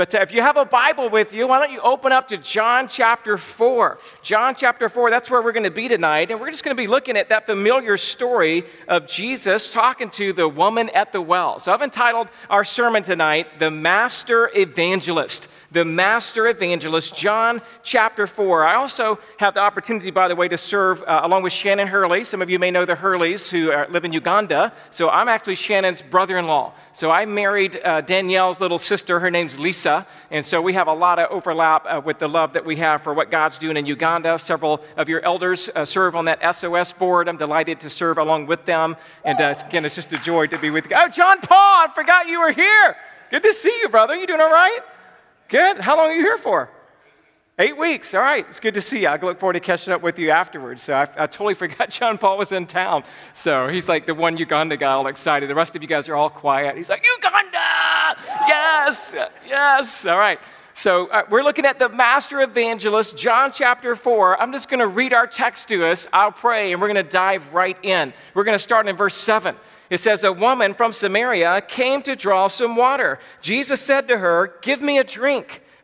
But uh, if you have a Bible with you, why don't you open up to John chapter 4? John chapter 4, that's where we're going to be tonight. And we're just going to be looking at that familiar story of Jesus talking to the woman at the well. So I've entitled our sermon tonight, The Master Evangelist the master evangelist, John chapter 4. I also have the opportunity, by the way, to serve uh, along with Shannon Hurley. Some of you may know the Hurleys who are, live in Uganda. So I'm actually Shannon's brother in law. So I married uh, Danielle's little sister. Her name's Lisa. And so we have a lot of overlap uh, with the love that we have for what God's doing in Uganda. Several of your elders uh, serve on that SOS board. I'm delighted to serve along with them. And uh, again, it's just a joy to be with you. Oh, John Paul, I forgot you were here. Good to see you, brother. You doing all right? Good. How long are you here for? Eight weeks. All right. It's good to see you. I look forward to catching up with you afterwards. So I, I, totally forgot John Paul was in town. So he's like the one Uganda guy, all excited. The rest of you guys are all quiet. He's like, Uganda! Yes! Yes! All right. So uh, we're looking at the master evangelist, John chapter 4. I'm just going to read our text to us. I'll pray, and we're going to dive right in. We're going to start in verse 7. It says, A woman from Samaria came to draw some water. Jesus said to her, Give me a drink,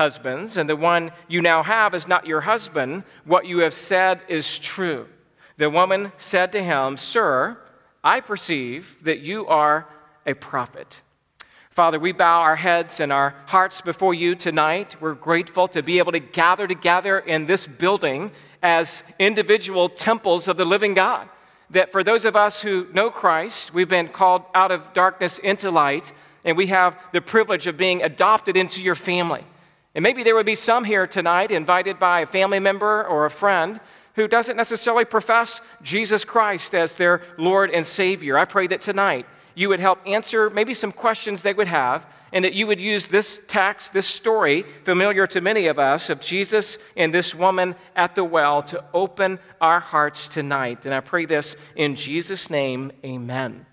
husbands, and the one you now have is not your husband. What you have said is true. The woman said to him, Sir, I perceive that you are a prophet. Father, we bow our heads and our hearts before you tonight. We're grateful to be able to gather together in this building as individual temples of the living God that for those of us who know Christ, we've been called out of darkness into light, and we have the privilege of being adopted into your family. And maybe there would be some here tonight invited by a family member or a friend who doesn't necessarily profess Jesus Christ as their Lord and Savior. I pray that tonight you would help answer maybe some questions they would have and that you would use this text, this story, familiar to many of us, of Jesus and this woman at the well to open our hearts tonight. And I pray this in Jesus' name, amen.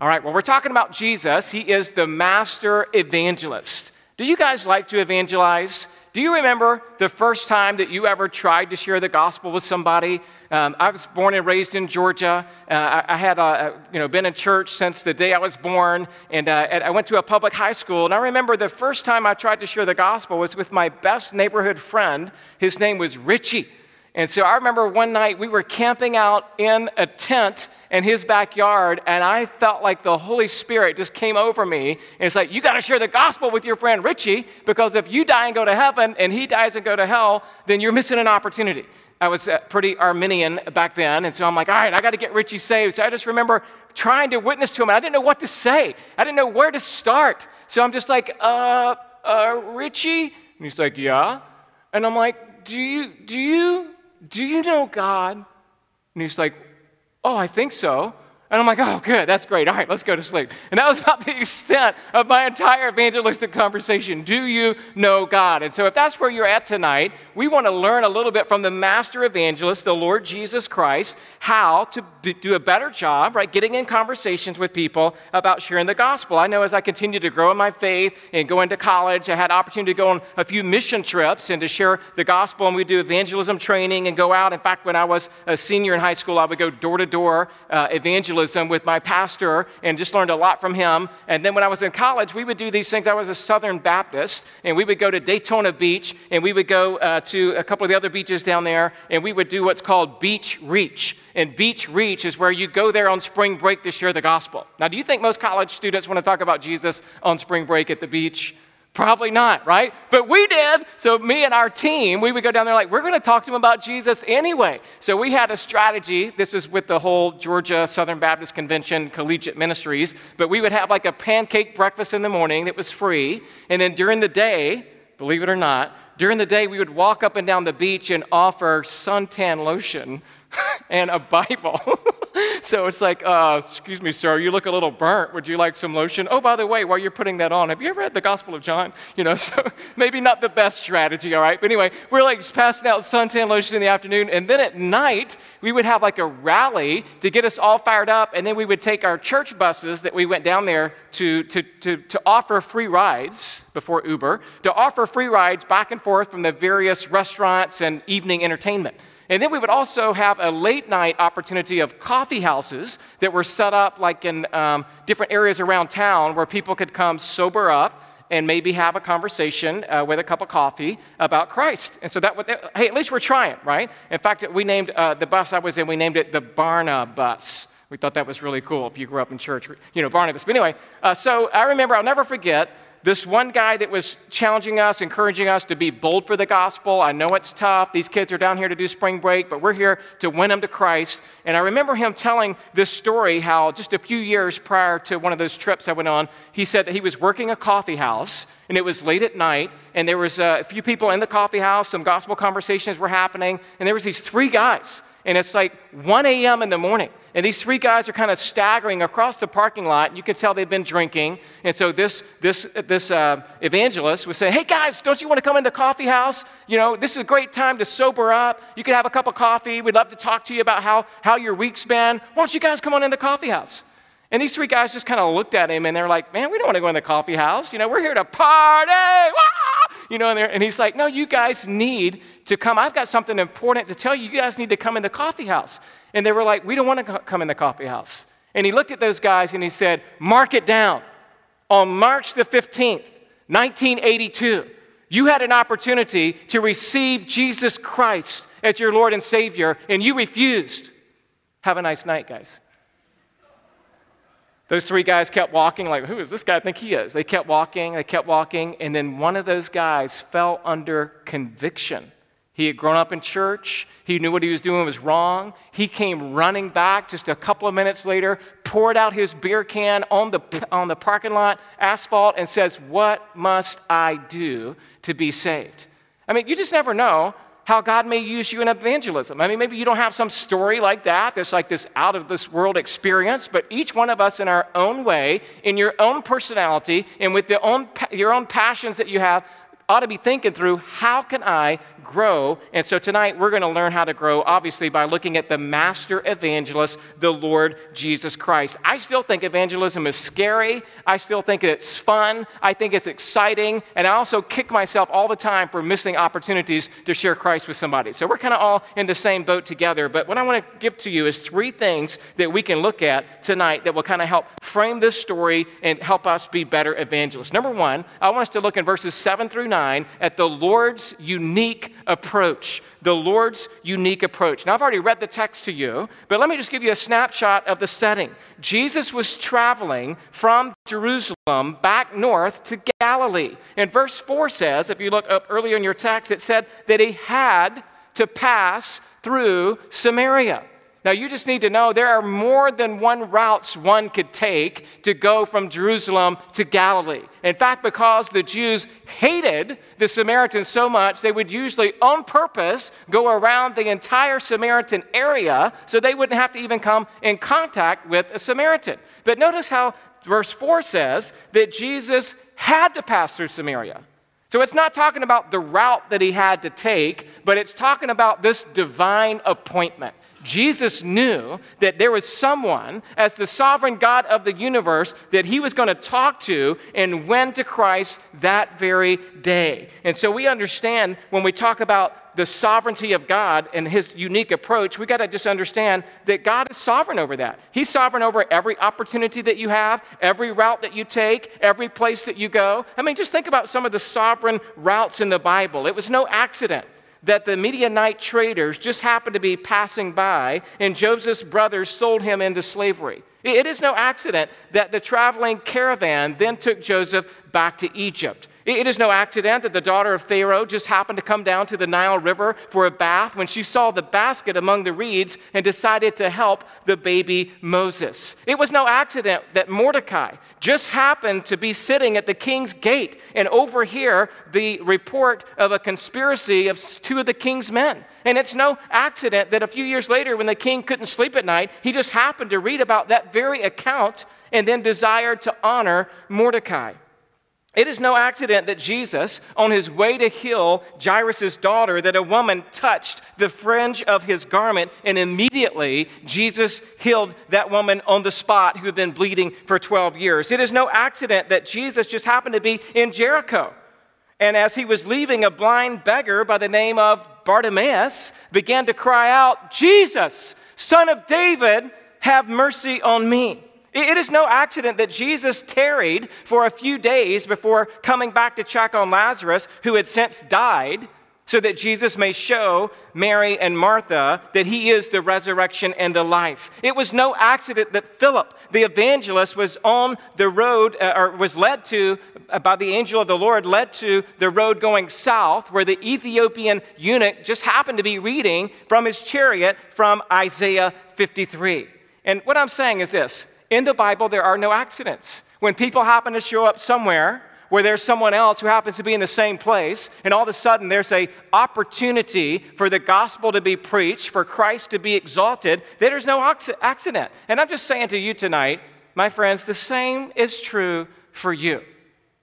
All right, well, we're talking about Jesus. He is the master evangelist. Do you guys like to evangelize? Do you remember the first time that you ever tried to share the gospel with somebody? Um, I was born and raised in Georgia. Uh, I, I, had uh, you know, been in church since the day I was born, and, uh, and I went to a public high school. And I remember the first time I tried to share the gospel was with my best neighborhood friend. His name was Richie. And so I remember one night we were camping out in a tent in his backyard, and I felt like the Holy Spirit just came over me. And it's like, you got to share the gospel with your friend Richie, because if you die and go to heaven and he dies and go to hell, then you're missing an opportunity. I was uh, pretty Arminian back then, and so I'm like, all right, I got to get Richie saved. So I just remember trying to witness to him, and I didn't know what to say. I didn't know where to start. So I'm just like, uh, uh, Richie? And he's like, yeah. And I'm like, do you, do you do you know God? And he's like, Oh, I think so. And I'm like, oh, good, that's great. All right, let's go to sleep. And that was about the extent of my entire evangelistic conversation. Do you know God? And so, if that's where you're at tonight, we want to learn a little bit from the master evangelist, the Lord Jesus Christ, how to be, do a better job, right, getting in conversations with people about sharing the gospel. I know as I continue to grow in my faith and go into college, I had opportunity to go on a few mission trips and to share the gospel. And we do evangelism training and go out. In fact, when I was a senior in high school, I would go door to door uh, evangelism evangelism with my pastor and just learned a lot from him. And then when I was in college, we would do these things. I was a Southern Baptist, and we would go to Daytona Beach, and we would go uh, to a couple of the other beaches down there, and we would do what's called Beach Reach. And Beach Reach is where you go there on spring break to share the gospel. Now, do you think most college students want to talk about Jesus on spring break at the beach? Probably not, right? But we did. So, me and our team, we would go down there like, we're going to talk to them about Jesus anyway. So, we had a strategy. This was with the whole Georgia Southern Baptist Convention Collegiate Ministries. But we would have like a pancake breakfast in the morning that was free. And then during the day, believe it or not, during the day, we would walk up and down the beach and offer suntan lotion and a Bible. so it's like, uh, excuse me, sir, you look a little burnt. Would you like some lotion? Oh, by the way, while you're putting that on, have you ever read the Gospel of John? You know, so maybe not the best strategy, all right? But anyway, we're like passing out suntan lotion in the afternoon. And then at night, we would have like a rally to get us all fired up. And then we would take our church buses that we went down there to, to, to, to offer free rides before Uber, to offer free rides back and forth from the various restaurants and evening entertainment. And then we would also have a late night opportunity of coffee houses that were set up like in um, different areas around town where people could come sober up and maybe have a conversation uh, with a cup of coffee about Christ. And so that would, hey, at least we're trying, right? In fact, we named uh, the bus I was in, we named it the Barna bus. We thought that was really cool if you grew up in church, you know, Barnabas. But anyway, uh, so I remember, I'll never forget, this one guy that was challenging us, encouraging us to be bold for the gospel. I know it's tough. These kids are down here to do spring break, but we're here to win them to Christ. And I remember him telling this story how just a few years prior to one of those trips I went on, he said that he was working a coffee house and it was late at night and there was uh, a few people in the coffee house, some gospel conversations were happening, and there was these three guys and it's like 1 a.m. in the morning. And these three guys are kind of staggering across the parking lot. You can tell they've been drinking. And so this, this, this uh, evangelist was saying, Hey guys, don't you want to come into the coffee house? You know, this is a great time to sober up. You could have a cup of coffee. We'd love to talk to you about how, how your week's been. Why don't you guys come on in the coffee house? And these three guys just kind of looked at him and they're like, Man, we don't want to go in the coffee house. You know, we're here to party. You know, and, and he's like, No, you guys need to come. I've got something important to tell you. You guys need to come in the coffee house. And they were like, We don't want to come in the coffee house. And he looked at those guys and he said, Mark it down. On March the 15th, 1982, you had an opportunity to receive Jesus Christ as your Lord and Savior, and you refused. Have a nice night, guys. Those three guys kept walking, like, who is this guy I think he is? They kept walking, they kept walking, and then one of those guys fell under conviction. He had grown up in church. He knew what he was doing was wrong. He came running back just a couple of minutes later, poured out his beer can on the, on the parking lot asphalt, and says, What must I do to be saved? I mean, you just never know how God may use you in evangelism. I mean, maybe you don't have some story like that, that's like this out of this world experience, but each one of us in our own way, in your own personality, and with the own, your own passions that you have, ought to be thinking through how can I grow? And so tonight we're going to learn how to grow, obviously, by looking at the master evangelist, the Lord Jesus Christ. I still think evangelism is scary. I still think it's fun. I think it's exciting. And I also kick myself all the time for missing opportunities to share Christ with somebody. So we're kind of all in the same boat together. But what I want to give to you is three things that we can look at tonight that will kind of help frame this story and help us be better evangelists. Number one, I want us to look in verses 7 through 9 at the Lord's unique approach. The Lord's unique approach. Now, I've already read the text to you, but let me just give you a snapshot of the setting. Jesus was traveling from Jerusalem back north to Galilee. And verse 4 says, if you look up earlier in your text, it said that he had to pass through Samaria. Now, you just need to know there are more than one routes one could take to go from Jerusalem to Galilee. In fact, because the Jews hated the Samaritans so much, they would usually, on purpose, go around the entire Samaritan area so they wouldn't have to even come in contact with a Samaritan. But notice how verse 4 says that Jesus had to pass through Samaria. So it's not talking about the route that he had to take, but it's talking about this divine appointment. Jesus knew that there was someone, as the sovereign God of the universe, that he was going to talk to and went to Christ that very day. And so we understand when we talk about the sovereignty of God and his unique approach, we got to just understand that God is sovereign over that. He's sovereign over every opportunity that you have, every route that you take, every place that you go. I mean, just think about some of the sovereign routes in the Bible. It was no accident that the Midianite traders just happened to be passing by, and Joseph's brothers sold him into slavery. It is no accident that the traveling caravan then took Joseph back to Egypt. It is no accident that the daughter of Pharaoh just happened to come down to the Nile River for a bath when she saw the basket among the reeds and decided to help the baby Moses. It was no accident that Mordecai just happened to be sitting at the king's gate and overhear the report of a conspiracy of two of the king's men. And it's no accident that a few years later, when the king couldn't sleep at night, he just happened to read about that very account and then desired to honor Mordecai. It is no accident that Jesus, on his way to heal Jairus' daughter, that a woman touched the fringe of his garment, and immediately Jesus healed that woman on the spot who had been bleeding for 12 years. It is no accident that Jesus just happened to be in Jericho. And as he was leaving, a blind beggar by the name of Bartimaeus began to cry out, Jesus, son of David, have mercy on me. It is no accident that Jesus tarried for a few days before coming back to check on Lazarus, who had since died, so that Jesus may show Mary and Martha that he is the resurrection and the life. It was no accident that Philip, the evangelist, was on the road, uh, or was led to, uh, by the angel of the Lord, led to the road going south, where the Ethiopian eunuch just happened to be reading from his chariot from Isaiah 53. And what I'm saying is this in the Bible, there are no accidents. When people happen to show up somewhere where there's someone else who happens to be in the same place, and all of a sudden there's a opportunity for the gospel to be preached, for Christ to be exalted, there's no accident. And I'm just saying to you tonight, my friends, the same is true for you.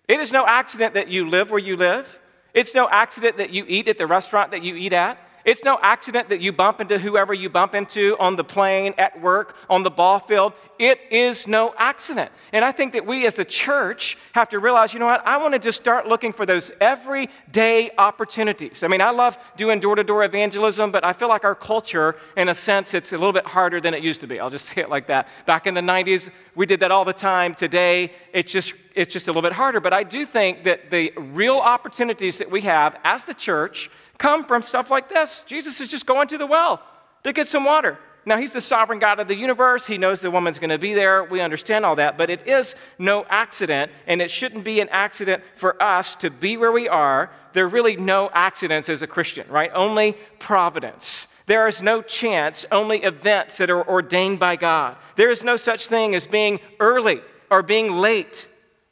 It is no accident that you live where you live. It's no accident that you eat at the restaurant that you eat at. It's no accident that you bump into whoever you bump into on the plane, at work, on the ball field. It is no accident. And I think that we as the church have to realize you know what? I want to just start looking for those everyday opportunities. I mean, I love doing door to door evangelism, but I feel like our culture, in a sense, it's a little bit harder than it used to be. I'll just say it like that. Back in the 90s, we did that all the time. Today, it's just, it's just a little bit harder. But I do think that the real opportunities that we have as the church, come from stuff like this. Jesus is just going to the well to get some water. Now, he's the sovereign God of the universe. He knows the woman's going to be there. We understand all that. But it is no accident, and it shouldn't be an accident for us to be where we are. There are really no accidents as a Christian, right? Only providence. There is no chance, only events that are ordained by God. There is no such thing as being early or being late.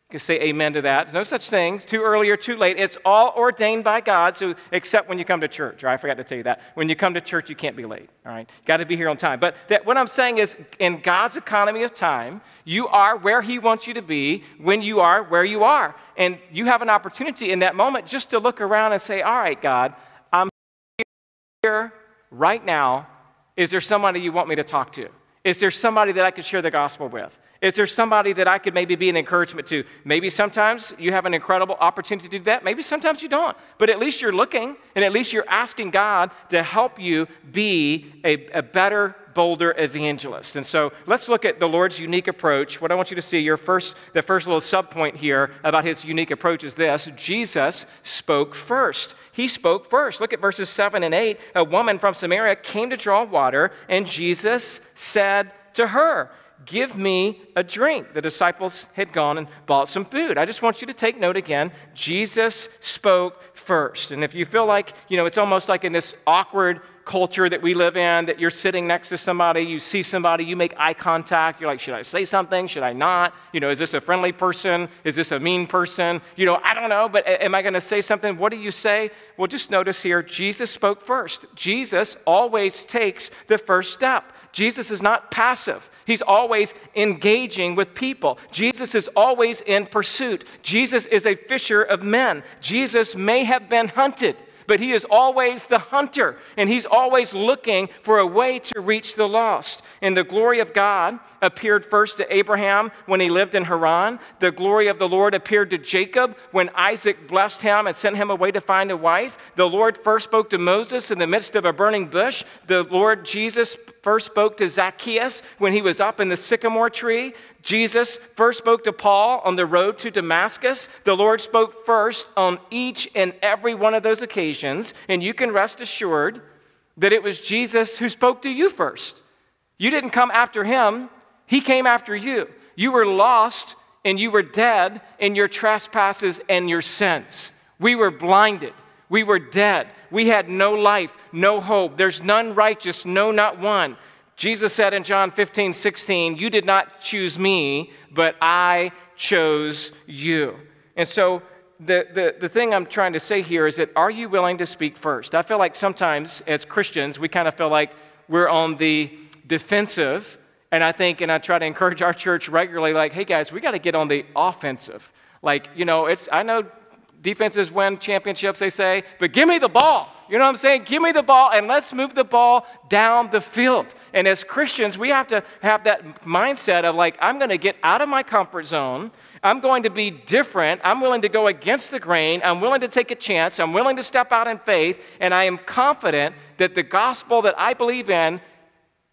You can say amen to that. There's no such thing, too early or too late. It's all ordained by God, so except when you come to church. Right? I forgot to tell you that. When you come to church, you can't be late. All right? Got to be here on time. But that, what I'm saying is, in God's economy of time, you are where He wants you to be when you are where you are. And you have an opportunity in that moment just to look around and say, All right, God, I'm here right now. Is there somebody you want me to talk to? Is there somebody that I could share the gospel with? Is there somebody that I could maybe be an encouragement to? Maybe sometimes you have an incredible opportunity to do that. Maybe sometimes you don't. But at least you're looking and at least you're asking God to help you be a, a better, bolder evangelist. And so let's look at the Lord's unique approach. What I want you to see, your first, the first little subpoint here about his unique approach is this Jesus spoke first. He spoke first. Look at verses 7 and 8. A woman from Samaria came to draw water, and Jesus said to her, Give me a drink. The disciples had gone and bought some food. I just want you to take note again. Jesus spoke first. And if you feel like, you know, it's almost like in this awkward culture that we live in that you're sitting next to somebody, you see somebody, you make eye contact, you're like, should I say something? Should I not? You know, is this a friendly person? Is this a mean person? You know, I don't know, but am I going to say something? What do you say? Well, just notice here, Jesus spoke first. Jesus always takes the first step. Jesus is not passive. He's always engaging with people. Jesus is always in pursuit. Jesus is a fisher of men. Jesus may have been hunted but he is always the hunter, and he's always looking for a way to reach the lost. And the glory of God appeared first to Abraham when he lived in Haran. The glory of the Lord appeared to Jacob when Isaac blessed him and sent him away to find a wife. The Lord first spoke to Moses in the midst of a burning bush. The Lord Jesus first spoke to Zacchaeus when he was up in the sycamore tree. Jesus first spoke to Paul on the road to Damascus. The Lord spoke first on each and every one of those occasions, and you can rest assured that it was Jesus who spoke to you first. You didn't come after him, he came after you. You were lost and you were dead in your trespasses and your sins. We were blinded. We were dead. We had no life, no hope. There's none righteous, no, not one. Jesus said in John 15, 16, You did not choose me, but I chose you. And so the, the, the thing I'm trying to say here is that are you willing to speak first? I feel like sometimes as Christians, we kind of feel like we're on the defensive. And I think, and I try to encourage our church regularly, like, hey guys, we got to get on the offensive. Like, you know, it's, I know defenses win championships, they say, but give me the ball. You know what I'm saying? Give me the ball and let's move the ball down the field. And as Christians, we have to have that mindset of like, I'm going to get out of my comfort zone. I'm going to be different. I'm willing to go against the grain. I'm willing to take a chance. I'm willing to step out in faith. And I am confident that the gospel that I believe in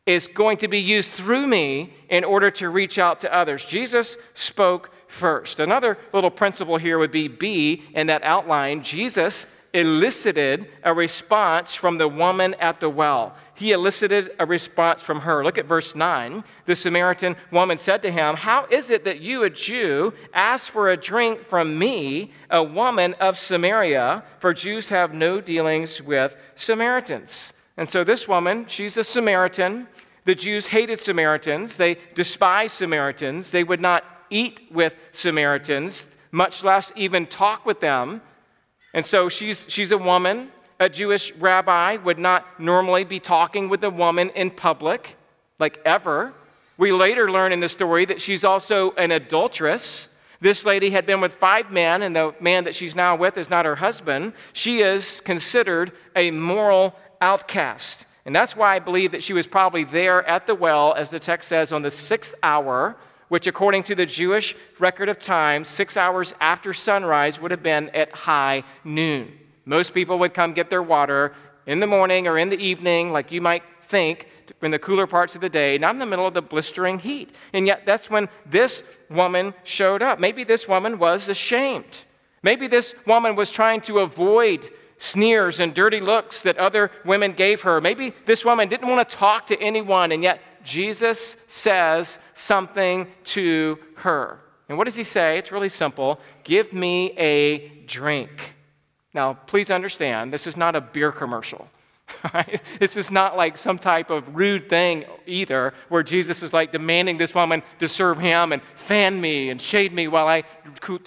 is going to be used through me in order to reach out to others. Jesus spoke first. Another little principle here would be B in that outline. Jesus elicited a response from the woman at the well. He elicited a response from her. Look at verse 9. The Samaritan woman said to him, How is it that you, a Jew, ask for a drink from me, a woman of Samaria? For Jews have no dealings with Samaritans. And so this woman, she's a Samaritan. The Jews hated Samaritans, they despised Samaritans. They would not eat with Samaritans, much less even talk with them. And so she's, she's a woman. A Jewish rabbi would not normally be talking with a woman in public, like ever. We later learn in the story that she's also an adulteress. This lady had been with five men, and the man that she's now with is not her husband. She is considered a moral outcast. And that's why I believe that she was probably there at the well, as the text says, on the sixth hour which, according to the Jewish record of time, six hours after sunrise would have been at high noon. Most people would come get their water in the morning or in the evening, like you might think, in the cooler parts of the day, not in the middle of the blistering heat. And yet, that's when this woman showed up. Maybe this woman was ashamed. Maybe this woman was trying to avoid sneers and dirty looks that other women gave her. Maybe this woman didn't want to talk to anyone, and yet Jesus says something to her. And what does he say? It's really simple Give me a drink. Now, please understand, this is not a beer commercial. Right? This is not like some type of rude thing either, where Jesus is like demanding this woman to serve him and fan me and shade me while I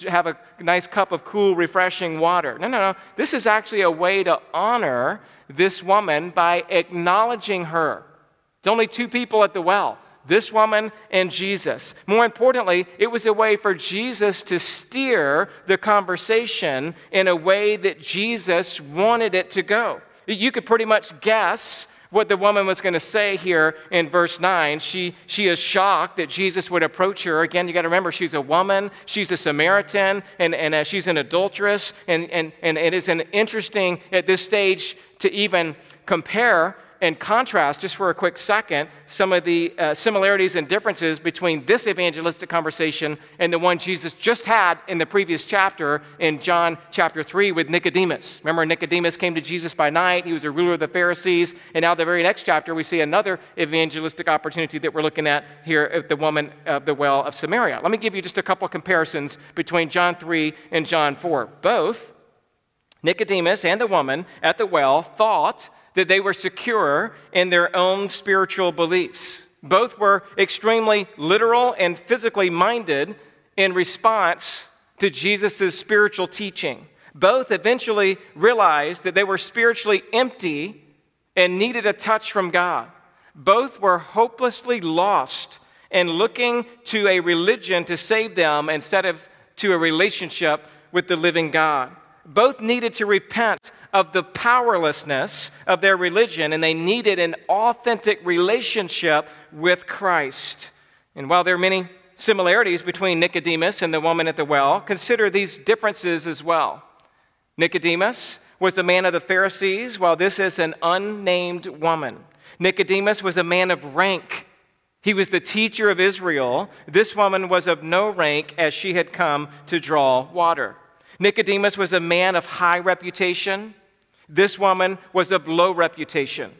have a nice cup of cool, refreshing water. No, no, no. This is actually a way to honor this woman by acknowledging her. It's only two people at the well this woman and Jesus. More importantly, it was a way for Jesus to steer the conversation in a way that Jesus wanted it to go. You could pretty much guess what the woman was going to say here in verse 9. She, she is shocked that Jesus would approach her. Again, you got to remember, she's a woman, she's a Samaritan, and, and uh, she's an adulteress. And, and, and it is an interesting at this stage to even compare and contrast, just for a quick second, some of the uh, similarities and differences between this evangelistic conversation and the one Jesus just had in the previous chapter in John chapter 3 with Nicodemus. Remember, Nicodemus came to Jesus by night, he was a ruler of the Pharisees, and now the very next chapter we see another evangelistic opportunity that we're looking at here at the woman of the well of Samaria. Let me give you just a couple comparisons between John 3 and John 4. Both Nicodemus and the woman at the well thought that they were secure in their own spiritual beliefs. Both were extremely literal and physically minded in response to Jesus' spiritual teaching. Both eventually realized that they were spiritually empty and needed a touch from God. Both were hopelessly lost and looking to a religion to save them instead of to a relationship with the living God both needed to repent of the powerlessness of their religion and they needed an authentic relationship with Christ. And while there are many similarities between Nicodemus and the woman at the well, consider these differences as well. Nicodemus was a man of the Pharisees, while this is an unnamed woman. Nicodemus was a man of rank. He was the teacher of Israel. This woman was of no rank as she had come to draw water. Nicodemus was a man of high reputation. This woman was of low reputation.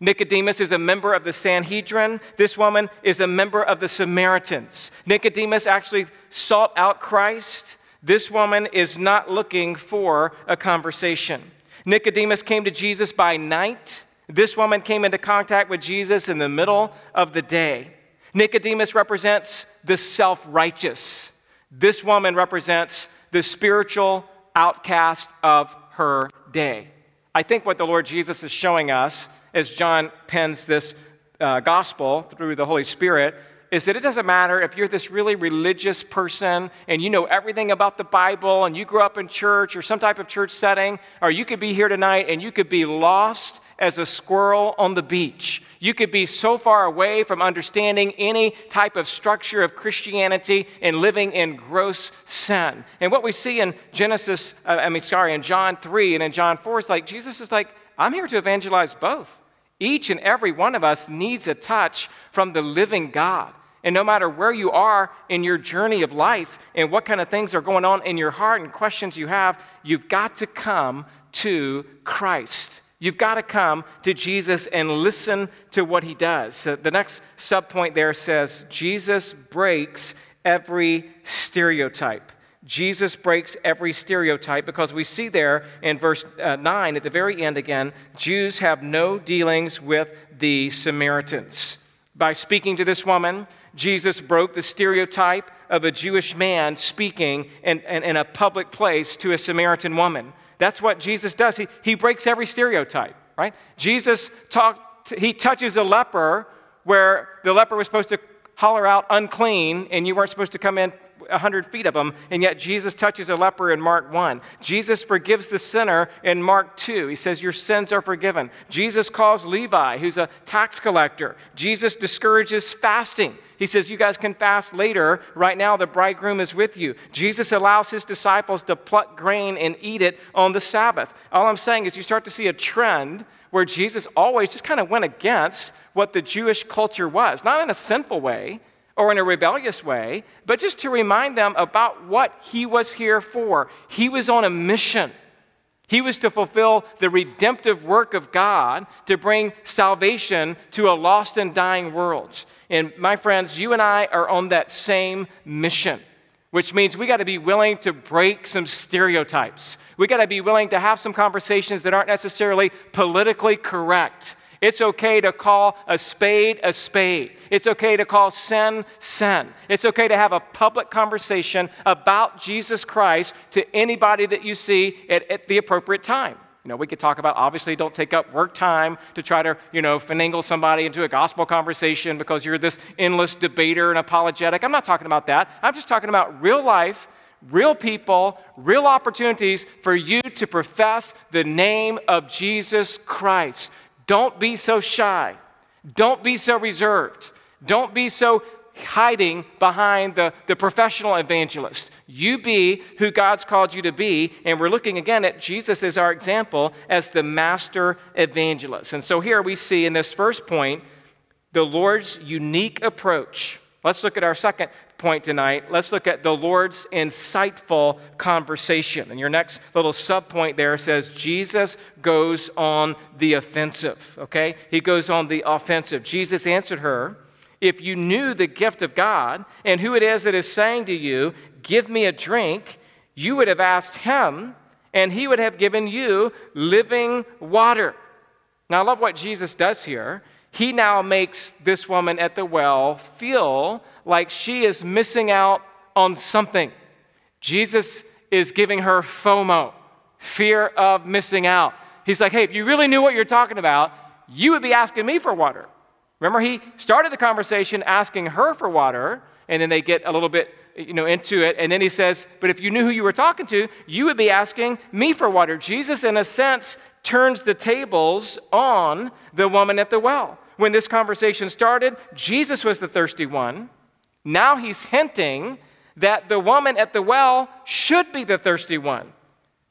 Nicodemus is a member of the Sanhedrin. This woman is a member of the Samaritans. Nicodemus actually sought out Christ. This woman is not looking for a conversation. Nicodemus came to Jesus by night. This woman came into contact with Jesus in the middle of the day. Nicodemus represents the self righteous. This woman represents the spiritual outcast of her day. I think what the Lord Jesus is showing us as John pens this uh, gospel through the Holy Spirit is that it doesn't matter if you're this really religious person and you know everything about the Bible and you grew up in church or some type of church setting, or you could be here tonight and you could be lost as a squirrel on the beach. You could be so far away from understanding any type of structure of Christianity and living in gross sin. And what we see in Genesis, uh, I mean, sorry, in John 3 and in John 4 is like, Jesus is like, I'm here to evangelize both. Each and every one of us needs a touch from the living God. And no matter where you are in your journey of life and what kind of things are going on in your heart and questions you have, you've got to come to Christ. You've got to come to Jesus and listen to what he does. So the next subpoint there says Jesus breaks every stereotype. Jesus breaks every stereotype because we see there in verse uh, 9 at the very end again Jews have no dealings with the Samaritans. By speaking to this woman, Jesus broke the stereotype of a Jewish man speaking in, in, in a public place to a Samaritan woman. That's what Jesus does. He, he breaks every stereotype, right? Jesus talked, he touches a leper where the leper was supposed to holler out unclean and you weren't supposed to come in 100 feet of them, and yet Jesus touches a leper in Mark 1. Jesus forgives the sinner in Mark 2. He says, Your sins are forgiven. Jesus calls Levi, who's a tax collector. Jesus discourages fasting. He says, You guys can fast later. Right now, the bridegroom is with you. Jesus allows his disciples to pluck grain and eat it on the Sabbath. All I'm saying is, you start to see a trend where Jesus always just kind of went against what the Jewish culture was, not in a sinful way or in a rebellious way, but just to remind them about what he was here for. He was on a mission. He was to fulfill the redemptive work of God to bring salvation to a lost and dying world. And my friends, you and I are on that same mission, which means we got to be willing to break some stereotypes. We got to be willing to have some conversations that aren't necessarily politically correct. It's okay to call a spade a spade. It's okay to call sin sin. It's okay to have a public conversation about Jesus Christ to anybody that you see at, at the appropriate time. You know, we could talk about obviously don't take up work time to try to, you know, finagle somebody into a gospel conversation because you're this endless debater and apologetic. I'm not talking about that. I'm just talking about real life, real people, real opportunities for you to profess the name of Jesus Christ. Don't be so shy. Don't be so reserved. Don't be so hiding behind the, the professional evangelist. You be who God's called you to be. And we're looking again at Jesus as our example as the master evangelist. And so here we see in this first point the Lord's unique approach. Let's look at our second point tonight. Let's look at the Lord's insightful conversation. And your next little subpoint there says Jesus goes on the offensive. Okay? He goes on the offensive. Jesus answered her, If you knew the gift of God and who it is that is saying to you, Give me a drink, you would have asked him, and he would have given you living water. Now, I love what Jesus does here he now makes this woman at the well feel like she is missing out on something. Jesus is giving her FOMO, fear of missing out. He's like, hey, if you really knew what you're talking about, you would be asking me for water. Remember, he started the conversation asking her for water, and then they get a little bit you know, into it. And then he says, But if you knew who you were talking to, you would be asking me for water. Jesus, in a sense, turns the tables on the woman at the well when this conversation started, Jesus was the thirsty one. Now he's hinting that the woman at the well should be the thirsty one.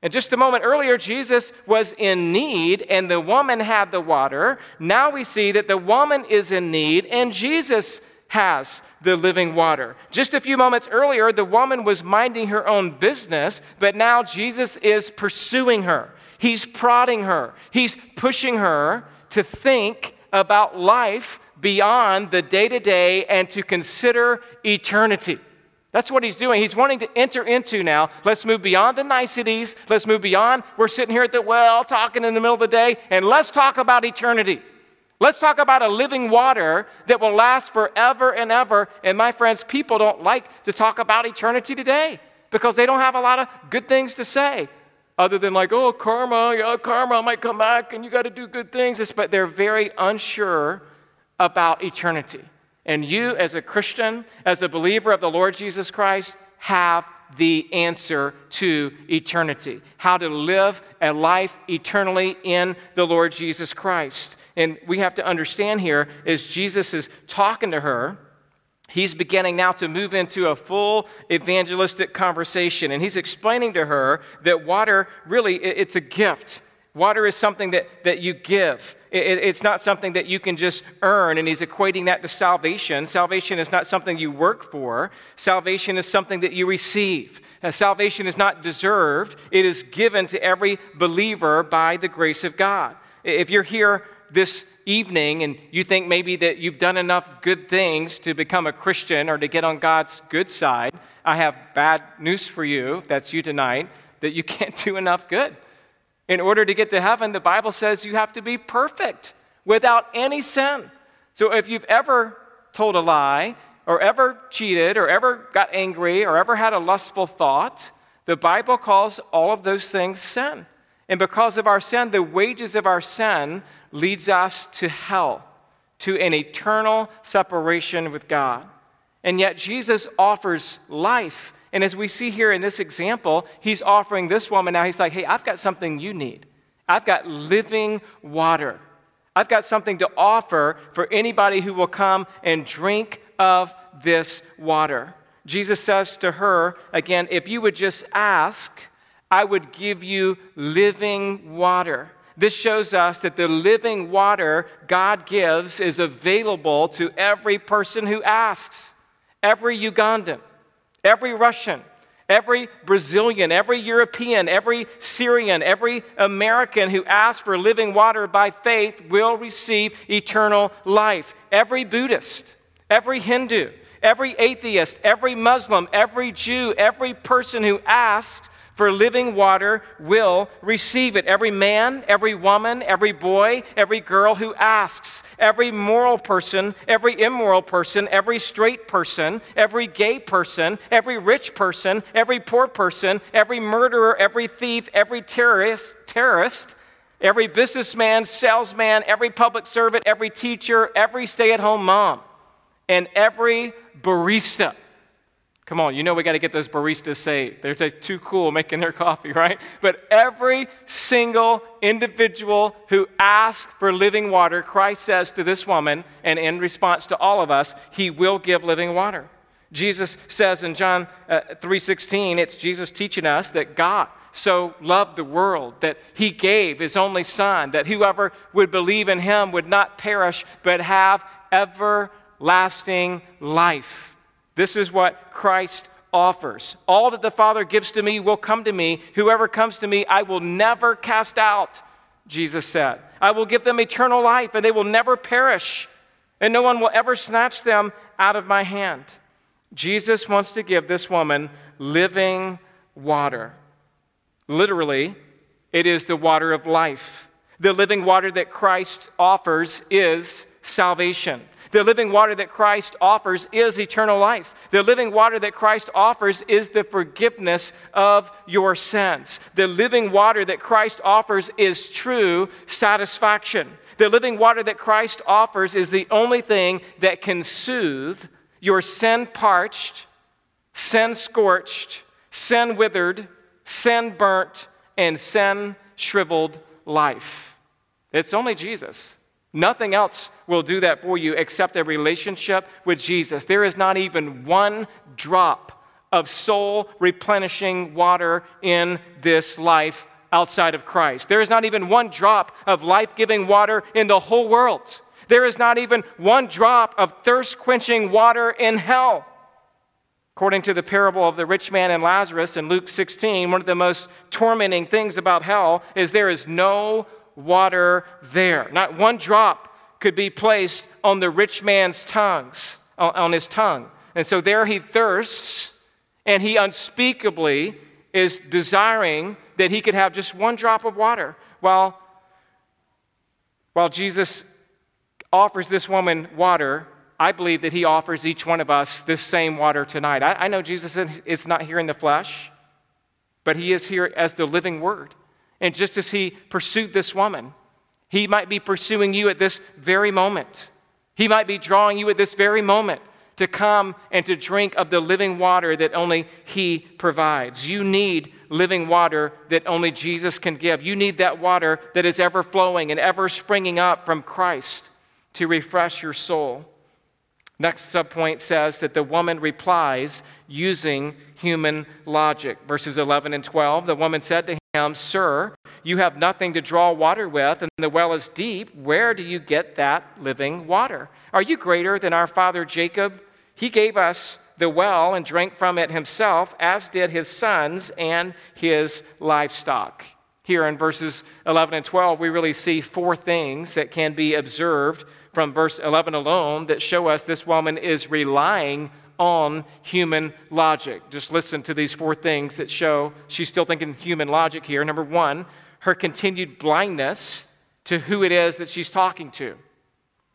And just a moment earlier, Jesus was in need and the woman had the water. Now we see that the woman is in need and Jesus has the living water. Just a few moments earlier, the woman was minding her own business, but now Jesus is pursuing her. He's prodding her, he's pushing her to think about life beyond the day to day and to consider eternity. That's what he's doing. He's wanting to enter into now. Let's move beyond the niceties. Let's move beyond. We're sitting here at the well talking in the middle of the day, and let's talk about eternity. Let's talk about a living water that will last forever and ever. And my friends, people don't like to talk about eternity today because they don't have a lot of good things to say other than like, oh, karma, yeah, karma might come back and you got to do good things. But they're very unsure about eternity. And you, as a Christian, as a believer of the Lord Jesus Christ, have the answer to eternity how to live a life eternally in the Lord Jesus Christ. And we have to understand here is Jesus is talking to her he's beginning now to move into a full evangelistic conversation and he's explaining to her that water really it's a gift. Water is something that, that you give. It, it's not something that you can just earn and he's equating that to salvation. Salvation is not something you work for. Salvation is something that you receive. Uh, salvation is not deserved. It is given to every believer by the grace of god. If you're here this evening and you think maybe that you've done enough good things to become a Christian or to get on God's good side, I have bad news for you, that's you tonight, that you can't do enough good. In order to get to heaven, the Bible says you have to be perfect without any sin. So if you've ever told a lie, or ever cheated, or ever got angry, or ever had a lustful thought, the Bible calls all of those things sin. And because of our sin, the wages of our sin leads us to hell, to an eternal separation with God. And yet, Jesus offers life. And as we see here in this example, he's offering this woman now, he's like, hey, I've got something you need. I've got living water. I've got something to offer for anybody who will come and drink of this water. Jesus says to her, again, if you would just ask, I would give you living water. This shows us that the living water God gives is available to every person who asks. Every Ugandan, every Russian, every Brazilian, every European, every Syrian, every American who asks for living water by faith will receive eternal life. Every Buddhist, every Hindu, every atheist, every Muslim, every Jew, every person who asks for living water will receive it. Every man, every woman, every boy, every girl who asks, every moral person, every immoral person, every straight person, every gay person, every rich person, every poor person, every murderer, every thief, every terrorist, terrorist, every businessman, salesman, every public servant, every teacher, every stay-at-home mom, and every barista Come on, you know we got to get those baristas saved. They're too cool making their coffee, right? But every single individual who asks for living water, Christ says to this woman, and in response to all of us, he will give living water. Jesus says in John uh, 3:16, it's Jesus teaching us that God so loved the world that he gave his only son that whoever would believe in him would not perish but have everlasting life. This is what Christ offers. All that the Father gives to me will come to me. Whoever comes to me, I will never cast out, Jesus said. I will give them eternal life, and they will never perish, and no one will ever snatch them out of my hand. Jesus wants to give this woman living water. Literally, it is the water of life. The living water that Christ offers is salvation. The living water that Christ offers is eternal life. The living water that Christ offers is the forgiveness of your sins. The living water that Christ offers is true satisfaction. The living water that Christ offers is the only thing that can soothe your sin parched, sin scorched, sin withered, sin burnt, and sin shriveled life. It's only Jesus. Nothing else will do that for you except a relationship with Jesus. There is not even one drop of soul replenishing water in this life outside of Christ. There is not even one drop of life giving water in the whole world. There is not even one drop of thirst quenching water in hell. According to the parable of the rich man and Lazarus in Luke 16, one of the most tormenting things about hell is there is no water there. Not one drop could be placed on the rich man's tongues, on his tongue. And so there he thirsts, and he unspeakably is desiring that he could have just one drop of water. While, while Jesus offers this woman water, I believe that he offers each one of us this same water tonight. I, I know Jesus is not here in the flesh, but he is here as the living word. And just as he pursued this woman, he might be pursuing you at this very moment. He might be drawing you at this very moment to come and to drink of the living water that only He provides. You need living water that only Jesus can give. You need that water that is ever flowing and ever springing up from Christ to refresh your soul. Next subpoint says that the woman replies using human logic. Verses 11 and 12 the woman said to him, Sir, you have nothing to draw water with, and the well is deep. Where do you get that living water? Are you greater than our father Jacob? He gave us the well and drank from it himself, as did his sons and his livestock. Here in verses 11 and 12, we really see four things that can be observed from verse 11 alone that show us this woman is relying on human logic. Just listen to these four things that show she's still thinking human logic here. Number one, her continued blindness to who it is that she's talking to.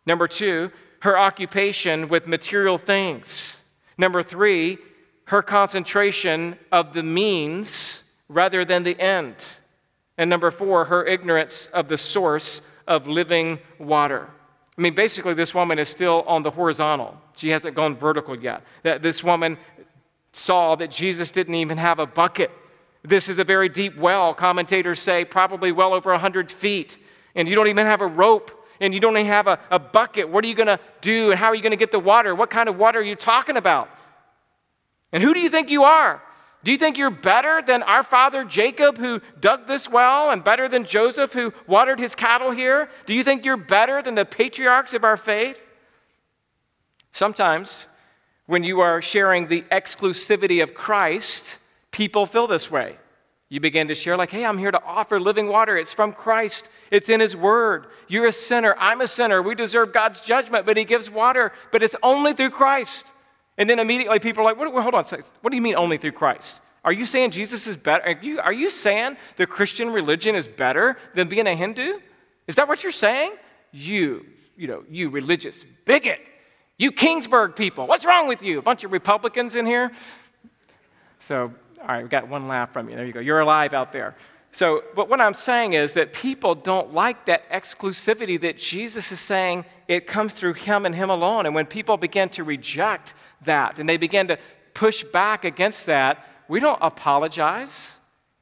Number two, her occupation with material things. Number three, her concentration of the means rather than the end. And number four, her ignorance of the source of living water. I mean, basically, this woman is still on the horizontal. She hasn't gone vertical yet. That this woman saw that Jesus didn't even have a bucket. This is a very deep well, commentators say, probably well over 100 feet. And you don't even have a rope and you don't even have a, a bucket. What are you going to do and how are you going to get the water? What kind of water are you talking about? And who do you think you are? Do you think you're better than our father Jacob, who dug this well, and better than Joseph, who watered his cattle here? Do you think you're better than the patriarchs of our faith? Sometimes, when you are sharing the exclusivity of Christ, people feel this way. You begin to share, like, hey, I'm here to offer living water. It's from Christ, it's in His Word. You're a sinner. I'm a sinner. We deserve God's judgment, but He gives water, but it's only through Christ. And then immediately people are like, what, hold on, what do you mean only through Christ? Are you saying Jesus is better? Are you, are you saying the Christian religion is better than being a Hindu? Is that what you're saying? You, you know, you religious bigot. You Kingsburg people. What's wrong with you? A bunch of Republicans in here? So, all right, we got one laugh from you. There you go. You're alive out there. So, but what I'm saying is that people don't like that exclusivity that Jesus is saying it comes through Him and Him alone. And when people begin to reject that and they begin to push back against that, we don't apologize.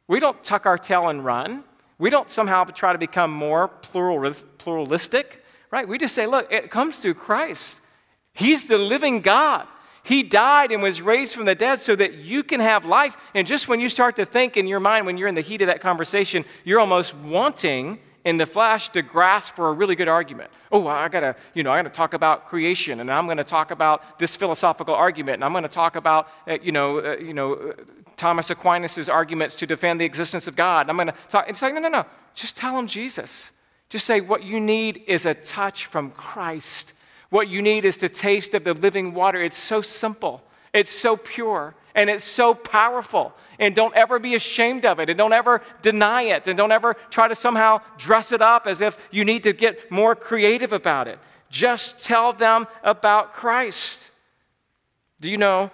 We don't tuck our tail and run. We don't somehow try to become more plural, pluralistic, right? We just say, look, it comes through Christ. He's the living God. He died and was raised from the dead so that you can have life. And just when you start to think in your mind, when you're in the heat of that conversation, you're almost wanting in the flesh to grasp for a really good argument. Oh, I gotta, you know, I gotta talk about creation, and I'm gonna talk about this philosophical argument, and I'm gonna talk about, uh, you know, uh, you know, uh, Thomas Aquinas's arguments to defend the existence of God. And I'm gonna talk. It's like, no, no, no. Just tell him Jesus. Just say what you need is a touch from Christ. What you need is to taste of the living water. It's so simple. It's so pure and it's so powerful. And don't ever be ashamed of it, and don't ever deny it, and don't ever try to somehow dress it up as if you need to get more creative about it. Just tell them about Christ. Do you know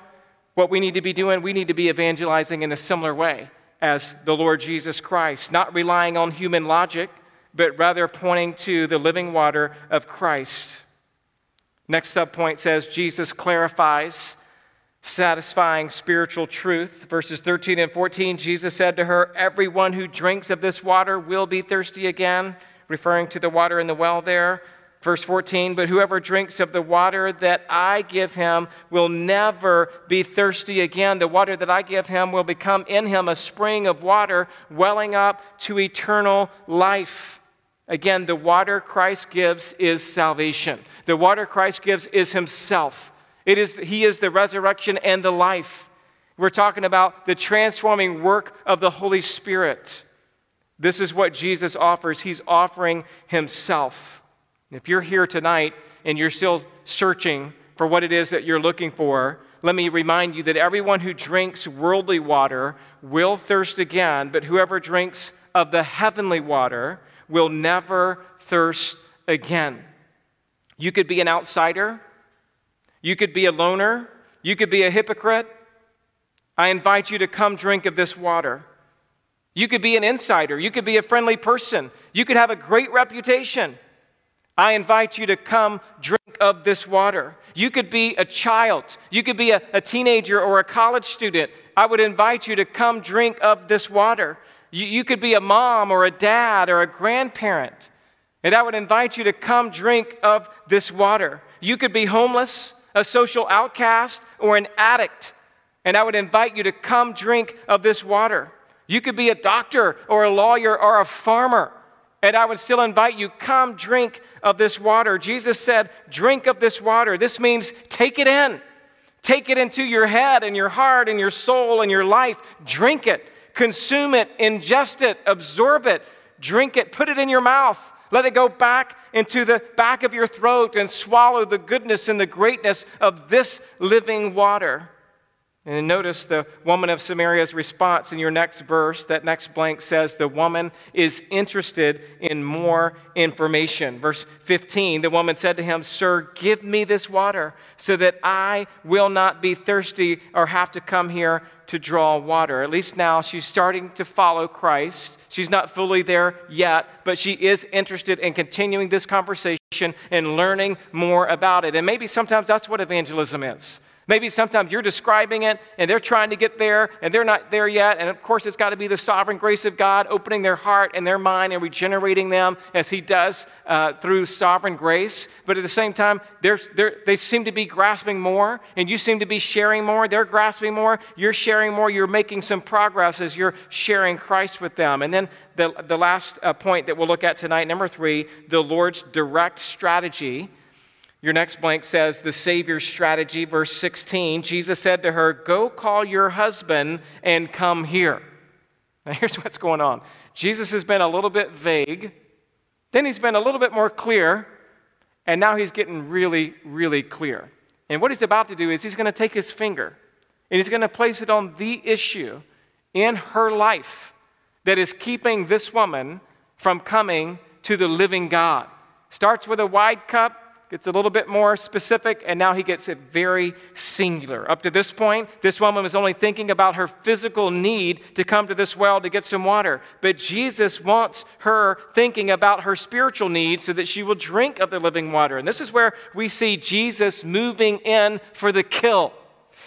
what we need to be doing? We need to be evangelizing in a similar way as the Lord Jesus Christ, not relying on human logic, but rather pointing to the living water of Christ. Next subpoint says Jesus clarifies satisfying spiritual truth. Verses 13 and 14, Jesus said to her, Everyone who drinks of this water will be thirsty again, referring to the water in the well there. Verse 14, but whoever drinks of the water that I give him will never be thirsty again. The water that I give him will become in him a spring of water welling up to eternal life. Again, the water Christ gives is salvation. The water Christ gives is himself. It is, he is the resurrection and the life. We're talking about the transforming work of the Holy Spirit. This is what Jesus offers. He's offering himself. If you're here tonight and you're still searching for what it is that you're looking for, let me remind you that everyone who drinks worldly water will thirst again, but whoever drinks of the heavenly water will never thirst again. You could be an outsider. You could be a loner. You could be a hypocrite. I invite you to come drink of this water. You could be an insider. You could be a friendly person. You could have a great reputation. I invite you to come drink of this water. You could be a child. You could be a, a, teenager or a college student. I would invite you to come drink of this water. You, you could be a mom or a dad or a grandparent. And I would invite you to come drink of this water. You could be homeless a social outcast, or an addict. And I would invite you to come drink of this water. You could be a doctor or a lawyer or a farmer. And I would still invite you, come drink of this water. Jesus said, drink of this water. This means take it in. Take it into your head and your heart and your soul and your life. Drink it, consume it, ingest it, absorb it, drink it, put it in your mouth. Let it go back into the back of your throat and swallow the goodness and the greatness of this living water. And notice the woman of Samaria's response in your next verse. That next blank says the woman is interested in more information. Verse 15 the woman said to him, Sir, give me this water so that I will not be thirsty or have to come here to draw water. At least now she's starting to follow Christ. She's not fully there yet, but she is interested in continuing this conversation and learning more about it. And maybe sometimes that's what evangelism is. Maybe sometimes you're describing it and they're trying to get there and they're not there yet. And of course, it's got to be the sovereign grace of God opening their heart and their mind and regenerating them as He does uh, through sovereign grace. But at the same time, they're, they're, they seem to be grasping more and you seem to be sharing more. They're grasping more. You're sharing more. You're making some progress as you're sharing Christ with them. And then the, the last uh, point that we'll look at tonight, number three, the Lord's direct strategy your next blank says the Savior's strategy, verse 16. Jesus said to her, Go call your husband and come here. Now, here's what's going on Jesus has been a little bit vague, then he's been a little bit more clear, and now he's getting really, really clear. And what he's about to do is he's going to take his finger and he's going to place it on the issue in her life that is keeping this woman from coming to the living God. Starts with a wide cup, gets a little bit more specific, and now he gets it very singular. Up to this point, this woman was only thinking about her physical need to come to this well to get some water. But Jesus wants her thinking about her spiritual needs so that she will drink of the living water. And this is where we see Jesus moving in for the kill.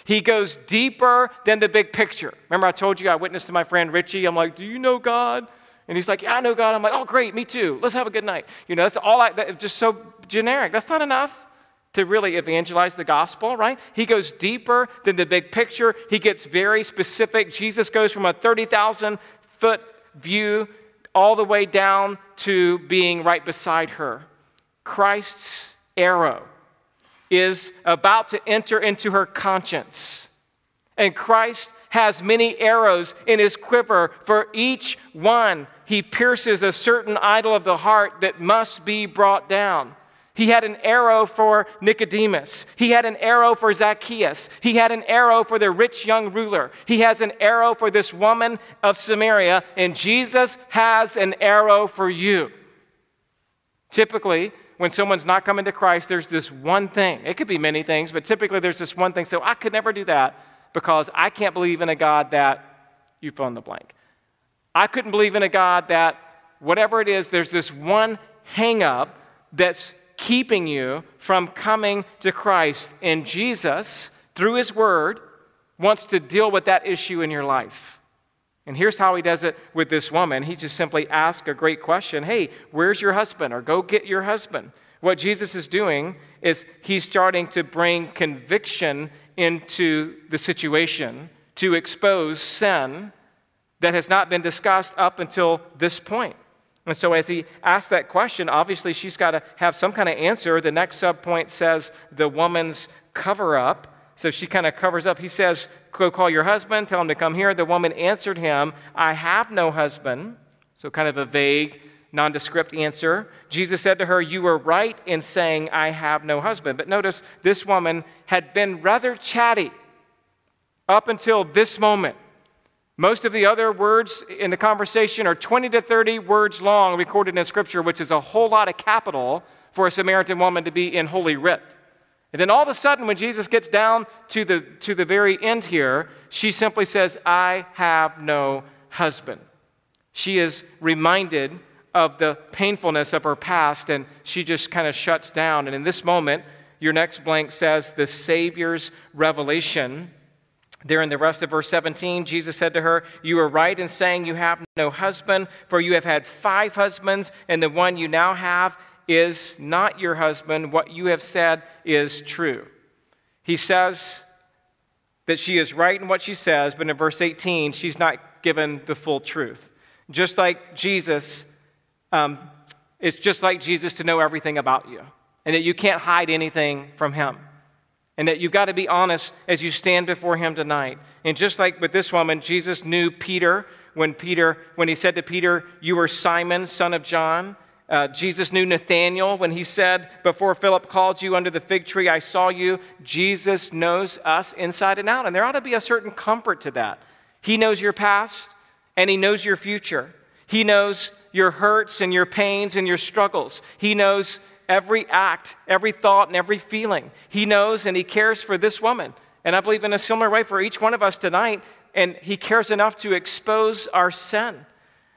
He goes deeper than the big picture. Remember, I told you I witnessed to my friend Richie. I'm like, Do you know God? And he's like, Yeah, I know God. I'm like, Oh, great, me too. Let's have a good night. You know, that's all I, that, just so generic. That's not enough to really evangelize the gospel, right? He goes deeper than the big picture. He gets very specific. Jesus goes from a 30,000 foot view all the way down to being right beside her. Christ's arrow is about to enter into her conscience. And Christ has many arrows in his quiver. For each one, he pierces a certain idol of the heart that must be brought down. He had an arrow for Nicodemus. He had an arrow for Zacchaeus. He had an arrow for the rich young ruler. He has an arrow for this woman of Samaria. And Jesus has an arrow for you. Typically, when someone's not coming to Christ, there's this one thing. It could be many things, but typically there's this one thing. So I could never do that because I can't believe in a God that you fill in the blank. I couldn't believe in a God that whatever it is, there's this one hang up that's keeping you from coming to Christ. And Jesus, through His Word, wants to deal with that issue in your life. And here's how He does it with this woman. He just simply asks a great question Hey, where's your husband? Or go get your husband. What Jesus is doing is He's starting to bring conviction into the situation to expose sin that has not been discussed up until this point. And so, as he asks that question, obviously she's got to have some kind of answer. The next subpoint says the woman's cover up. So she kind of covers up. He says, Go call your husband, tell him to come here. The woman answered him, I have no husband. So, kind of a vague, nondescript answer. Jesus said to her, You were right in saying, I have no husband. But notice this woman had been rather chatty up until this moment. Most of the other words in the conversation are 20 to 30 words long, recorded in Scripture, which is a whole lot of capital for a Samaritan woman to be in Holy Writ. And then all of a sudden, when Jesus gets down to the, to the very end here, she simply says, I have no husband. She is reminded of the painfulness of her past, and she just kind of shuts down. And in this moment, your next blank says, the Savior's revelation there in the rest of verse 17, Jesus said to her, You are right in saying you have no husband, for you have had five husbands, and the one you now have is not your husband. What you have said is true. He says that she is right in what she says, but in verse 18, she's not given the full truth. Just like Jesus, um, it's just like Jesus to know everything about you, and that you can't hide anything from him and that you've got to be honest as you stand before him tonight. And just like with this woman, Jesus knew Peter when Peter when he said to Peter, "You are Simon, son of John." Uh, Jesus knew Nathanael when he said, Before Philip called you under the fig tree, I saw you. Jesus knows us inside and out. And there ought to be a certain comfort to that. He knows your past and he knows your future. He knows your hurts and your pains and your struggles. He knows every act, every thought, and every feeling. He knows and He cares for this woman. And I believe in a similar way for each one of us tonight. And He cares enough to expose our sin.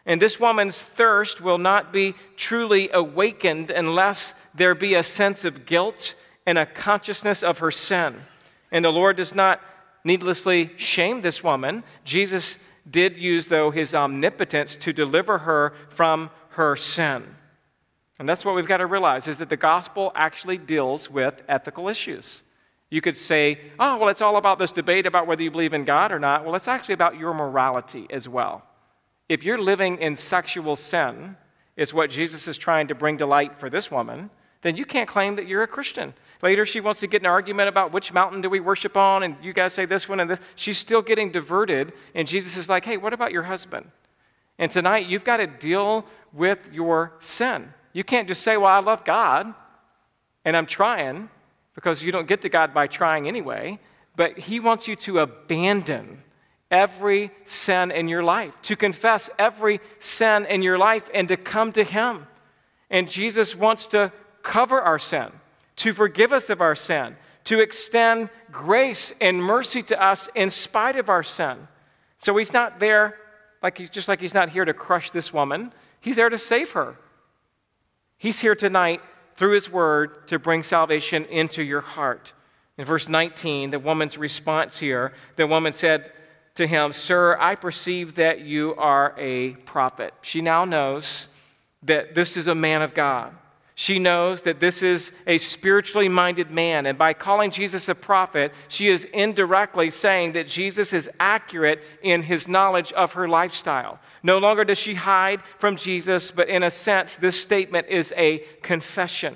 And this woman's thirst will not be truly awakened unless there be a sense of guilt and a consciousness of her sin. And the Lord does not needlessly shame this woman. Jesus did use, though, his omnipotence to deliver her from her sin. And that's what we've got to realize is that the gospel actually deals with ethical issues. You could say, oh, well, it's all about this debate about whether you believe in God or not. Well, it's actually about your morality as well. If you're living in sexual sin, is what Jesus is trying to bring to light for this woman, then you can't claim that you're a Christian. Later, she wants to get an argument about which mountain do we worship on, and you guys say this one and this. She's still getting diverted, and Jesus is like, hey, what about your husband? And tonight, you've got to deal with your sin. You can't just say, Well, I love God and I'm trying, because you don't get to God by trying anyway. But He wants you to abandon every sin in your life, to confess every sin in your life, and to come to Him. And Jesus wants to cover our sin, to forgive us of our sin, to extend grace and mercy to us in spite of our sin. So He's not there, like he's, just like He's not here to crush this woman, He's there to save her. He's here tonight through His Word to bring salvation into your heart. In verse 19, the woman's response here, the woman said to him, Sir, I perceive that you are a prophet. She now knows that this is a man of God. She knows that this is a spiritually minded man. And by calling Jesus a prophet, she is indirectly saying that Jesus is accurate in his knowledge of her lifestyle. No longer does she hide from Jesus, but in a sense, this statement is a confession.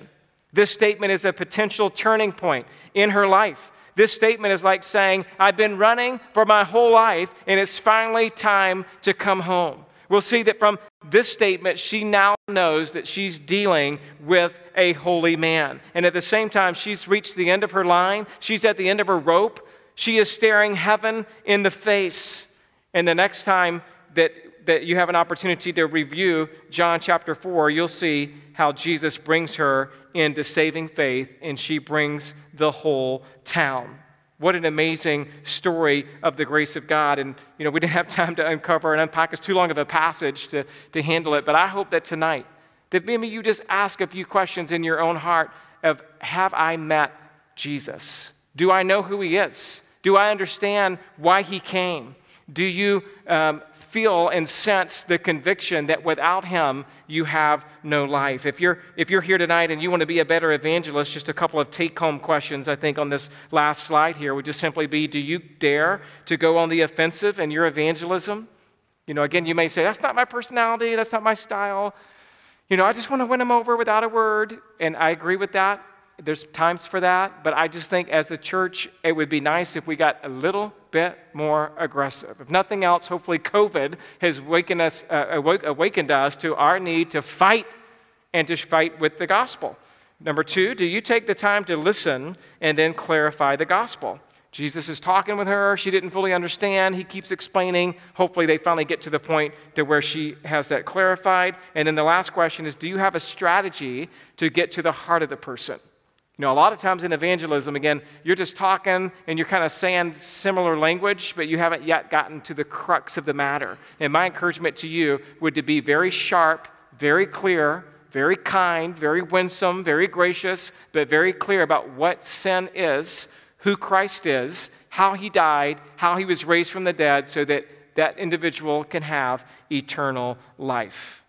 This statement is a potential turning point in her life. This statement is like saying, I've been running for my whole life, and it's finally time to come home. We'll see that from this statement, she now knows that she's dealing with a holy man. And at the same time, she's reached the end of her line, she's at the end of her rope. She is staring heaven in the face. And the next time that, that you have an opportunity to review John chapter 4, you'll see how Jesus brings her into saving faith and she brings the whole town. What an amazing story of the grace of God. And, you know, we didn't have time to uncover and unpack. It's too long of a passage to, to handle it. But I hope that tonight, that maybe you just ask a few questions in your own heart of, have I met Jesus? Do I know who he is? Do I understand why he came? Do you um, feel and sense the conviction that without him you have no life? If you're if you're here tonight and you want to be a better evangelist just a couple of take home questions i think on this last slide here would just simply be do you dare to go on the offensive in your evangelism? You know again you may say that's not my personality. That's not my style. You know i just want to win them over without a word. And i agree with that there's times for that, but I just think as a church, it would be nice if we got a little bit more aggressive. If nothing else, hopefully COVID has awakened us, uh, awakened us to our need to fight and to fight with the gospel. Number two, do you take the time to listen and then clarify the gospel? Jesus is talking with her. She didn't fully understand. He keeps explaining. Hopefully, they finally get to the point to where she has that clarified. And then the last question is Do you have a strategy to get to the heart of the person? You know, a lot of times in evangelism, again, you're just talking and you're kind of saying similar language, but you haven't yet gotten to the crux of the matter. And my encouragement to you would to be very sharp, very clear, very kind, very winsome, very gracious, but very clear about what sin is, who Christ is, how he died, how he was raised from the dead, so that that individual can have eternal life.